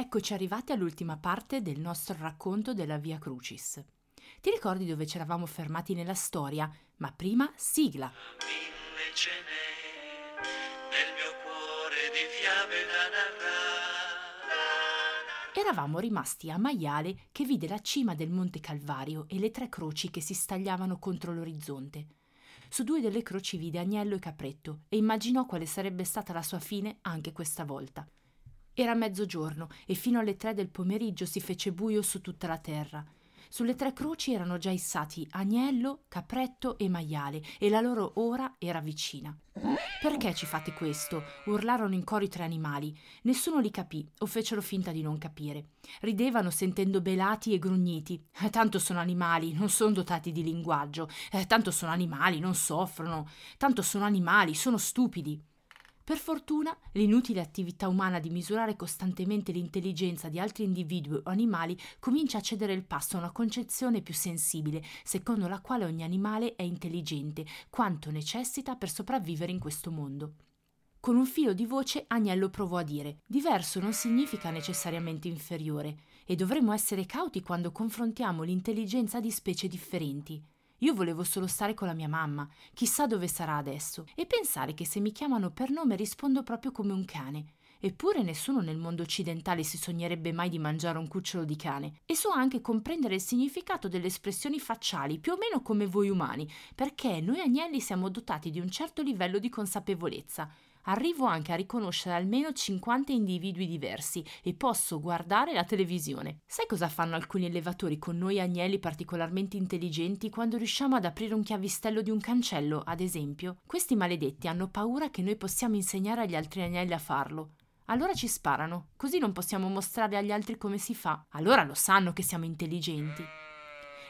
Eccoci arrivati all'ultima parte del nostro racconto della Via Crucis. Ti ricordi dove ci eravamo fermati nella storia? Ma prima sigla. Mille ce n'è nel mio cuore di fiabe da narrare. Eravamo rimasti a Maiale che vide la cima del Monte Calvario e le tre croci che si stagliavano contro l'orizzonte. Su due delle croci vide Agnello e Capretto e immaginò quale sarebbe stata la sua fine anche questa volta. Era mezzogiorno e fino alle tre del pomeriggio si fece buio su tutta la terra. Sulle tre croci erano già issati Agnello, Capretto e Maiale e la loro ora era vicina. Perché ci fate questo? urlarono in coro i tre animali. Nessuno li capì o fecero finta di non capire. Ridevano sentendo belati e grugniti. Eh, tanto sono animali, non sono dotati di linguaggio. Eh, tanto sono animali, non soffrono. Tanto sono animali, sono stupidi. Per fortuna, l'inutile attività umana di misurare costantemente l'intelligenza di altri individui o animali comincia a cedere il passo a una concezione più sensibile, secondo la quale ogni animale è intelligente, quanto necessita per sopravvivere in questo mondo. Con un filo di voce Agnello provò a dire diverso non significa necessariamente inferiore, e dovremmo essere cauti quando confrontiamo l'intelligenza di specie differenti. Io volevo solo stare con la mia mamma, chissà dove sarà adesso, e pensare che se mi chiamano per nome rispondo proprio come un cane. Eppure nessuno nel mondo occidentale si sognerebbe mai di mangiare un cucciolo di cane. E so anche comprendere il significato delle espressioni facciali, più o meno come voi umani, perché noi agnelli siamo dotati di un certo livello di consapevolezza. Arrivo anche a riconoscere almeno 50 individui diversi e posso guardare la televisione. Sai cosa fanno alcuni allevatori con noi agnelli particolarmente intelligenti quando riusciamo ad aprire un chiavistello di un cancello, ad esempio? Questi maledetti hanno paura che noi possiamo insegnare agli altri agnelli a farlo. Allora ci sparano, così non possiamo mostrare agli altri come si fa. Allora lo sanno che siamo intelligenti.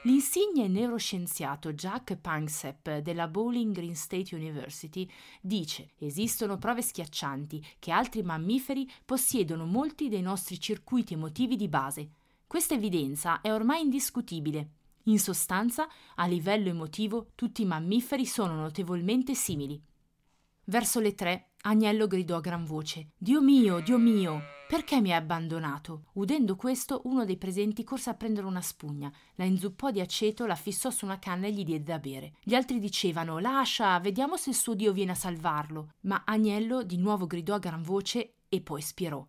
L'insigne neuroscienziato Jack Panksepp della Bowling Green State University dice esistono prove schiaccianti che altri mammiferi possiedono molti dei nostri circuiti emotivi di base. Questa evidenza è ormai indiscutibile. In sostanza, a livello emotivo, tutti i mammiferi sono notevolmente simili. Verso le tre, Agnello gridò a gran voce: Dio mio, Dio mio, perché mi hai abbandonato? Udendo questo, uno dei presenti corse a prendere una spugna, la inzuppò di aceto, la fissò su una canna e gli diede da bere. Gli altri dicevano: Lascia, vediamo se il suo Dio viene a salvarlo. Ma Agnello di nuovo gridò a gran voce e poi spirò.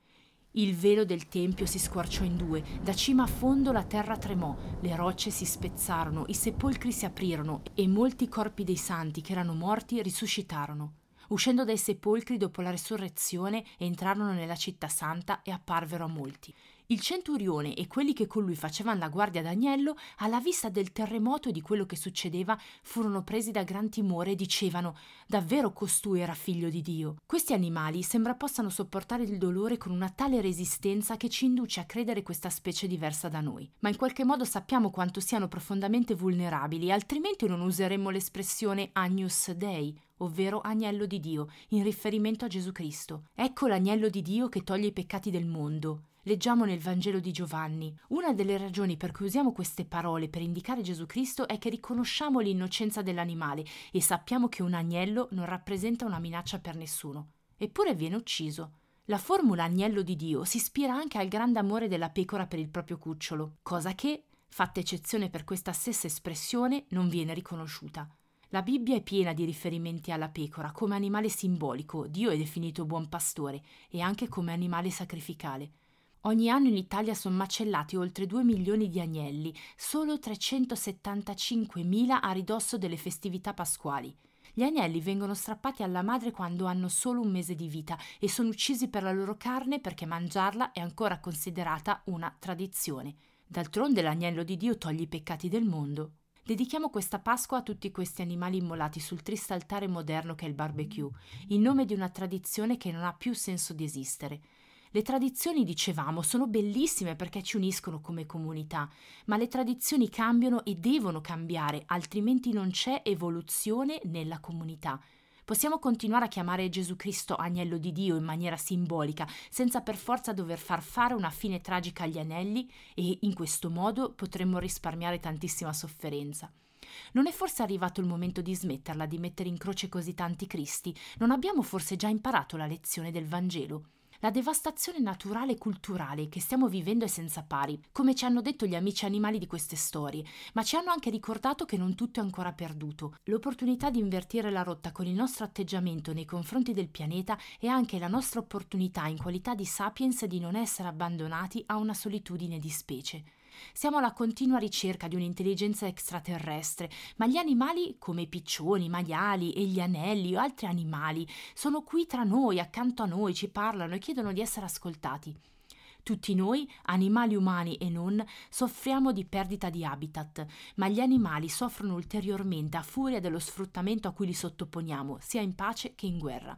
Il velo del tempio si squarciò in due, da cima a fondo la terra tremò, le rocce si spezzarono, i sepolcri si aprirono e molti corpi dei santi che erano morti risuscitarono. Uscendo dai sepolcri dopo la resurrezione, entrarono nella città santa e apparvero a molti. Il centurione e quelli che con lui facevano la guardia ad Agnello, alla vista del terremoto e di quello che succedeva, furono presi da gran timore e dicevano: Davvero costui era figlio di Dio. Questi animali sembra possano sopportare il dolore con una tale resistenza che ci induce a credere questa specie diversa da noi. Ma in qualche modo sappiamo quanto siano profondamente vulnerabili, altrimenti non useremmo l'espressione Agnus Dei, ovvero agnello di Dio, in riferimento a Gesù Cristo. Ecco l'agnello di Dio che toglie i peccati del mondo. Leggiamo nel Vangelo di Giovanni. Una delle ragioni per cui usiamo queste parole per indicare Gesù Cristo è che riconosciamo l'innocenza dell'animale e sappiamo che un agnello non rappresenta una minaccia per nessuno. Eppure viene ucciso. La formula agnello di Dio si ispira anche al grande amore della pecora per il proprio cucciolo, cosa che, fatta eccezione per questa stessa espressione, non viene riconosciuta. La Bibbia è piena di riferimenti alla pecora come animale simbolico, Dio è definito buon pastore, e anche come animale sacrificale. Ogni anno in Italia sono macellati oltre 2 milioni di agnelli, solo 375.000 a ridosso delle festività pasquali. Gli agnelli vengono strappati alla madre quando hanno solo un mese di vita e sono uccisi per la loro carne perché mangiarla è ancora considerata una tradizione. D'altronde l'agnello di Dio toglie i peccati del mondo. Dedichiamo questa Pasqua a tutti questi animali immolati sul triste altare moderno che è il barbecue, in nome di una tradizione che non ha più senso di esistere. Le tradizioni, dicevamo, sono bellissime perché ci uniscono come comunità, ma le tradizioni cambiano e devono cambiare, altrimenti non c'è evoluzione nella comunità. Possiamo continuare a chiamare Gesù Cristo agnello di Dio in maniera simbolica, senza per forza dover far fare una fine tragica agli anelli e in questo modo potremmo risparmiare tantissima sofferenza. Non è forse arrivato il momento di smetterla di mettere in croce così tanti Cristi? Non abbiamo forse già imparato la lezione del Vangelo? La devastazione naturale e culturale che stiamo vivendo è senza pari, come ci hanno detto gli amici animali di queste storie, ma ci hanno anche ricordato che non tutto è ancora perduto. L'opportunità di invertire la rotta con il nostro atteggiamento nei confronti del pianeta è anche la nostra opportunità in qualità di sapiens di non essere abbandonati a una solitudine di specie. Siamo alla continua ricerca di un'intelligenza extraterrestre, ma gli animali, come i piccioni, i maiali e gli anelli o altri animali, sono qui tra noi, accanto a noi, ci parlano e chiedono di essere ascoltati. Tutti noi, animali umani e non, soffriamo di perdita di habitat, ma gli animali soffrono ulteriormente a furia dello sfruttamento a cui li sottoponiamo, sia in pace che in guerra.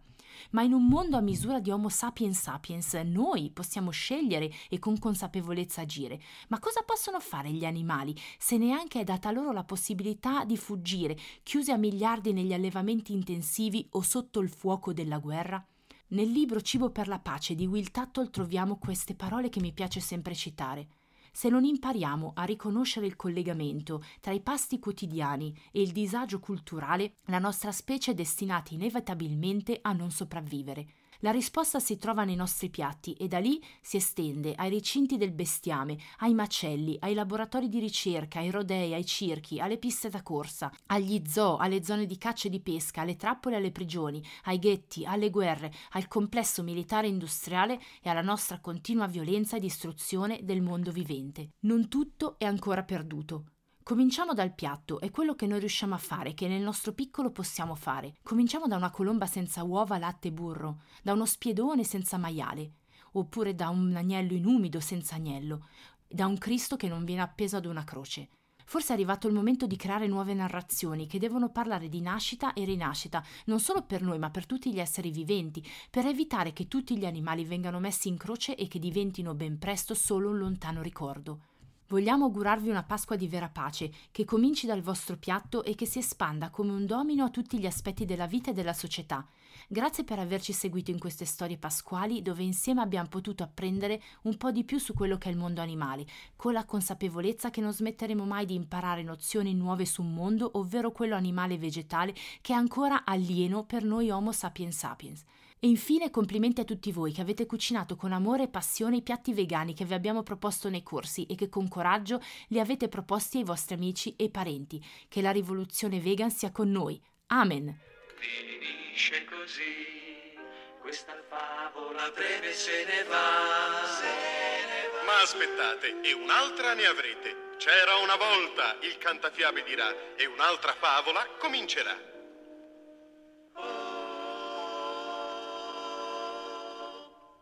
Ma in un mondo a misura di Homo sapiens sapiens, noi possiamo scegliere e con consapevolezza agire. Ma cosa possono fare gli animali se neanche è data loro la possibilità di fuggire, chiusi a miliardi negli allevamenti intensivi o sotto il fuoco della guerra? Nel libro Cibo per la pace di Will Tuttle troviamo queste parole che mi piace sempre citare. Se non impariamo a riconoscere il collegamento tra i pasti quotidiani e il disagio culturale, la nostra specie è destinata inevitabilmente a non sopravvivere. La risposta si trova nei nostri piatti e da lì si estende ai recinti del bestiame, ai macelli, ai laboratori di ricerca, ai rodei, ai circhi, alle piste da corsa, agli zoo, alle zone di caccia e di pesca, alle trappole e alle prigioni, ai ghetti, alle guerre, al complesso militare industriale e alla nostra continua violenza e distruzione del mondo vivente. Non tutto è ancora perduto. Cominciamo dal piatto, è quello che noi riusciamo a fare, che nel nostro piccolo possiamo fare. Cominciamo da una colomba senza uova, latte e burro, da uno spiedone senza maiale, oppure da un agnello in umido senza agnello, da un Cristo che non viene appeso ad una croce. Forse è arrivato il momento di creare nuove narrazioni che devono parlare di nascita e rinascita, non solo per noi ma per tutti gli esseri viventi, per evitare che tutti gli animali vengano messi in croce e che diventino ben presto solo un lontano ricordo. Vogliamo augurarvi una Pasqua di vera pace, che cominci dal vostro piatto e che si espanda come un domino a tutti gli aspetti della vita e della società. Grazie per averci seguito in queste storie pasquali dove insieme abbiamo potuto apprendere un po' di più su quello che è il mondo animale, con la consapevolezza che non smetteremo mai di imparare nozioni nuove su un mondo, ovvero quello animale e vegetale, che è ancora alieno per noi Homo sapiens sapiens. E infine complimenti a tutti voi che avete cucinato con amore e passione i piatti vegani che vi abbiamo proposto nei corsi e che con coraggio li avete proposti ai vostri amici e parenti. Che la rivoluzione vegan sia con noi. Amen. Finisce così, questa favola breve se ne va. Se ne va. Ma aspettate, e un'altra ne avrete. C'era una volta, il cantafiabe dirà, e un'altra favola comincerà.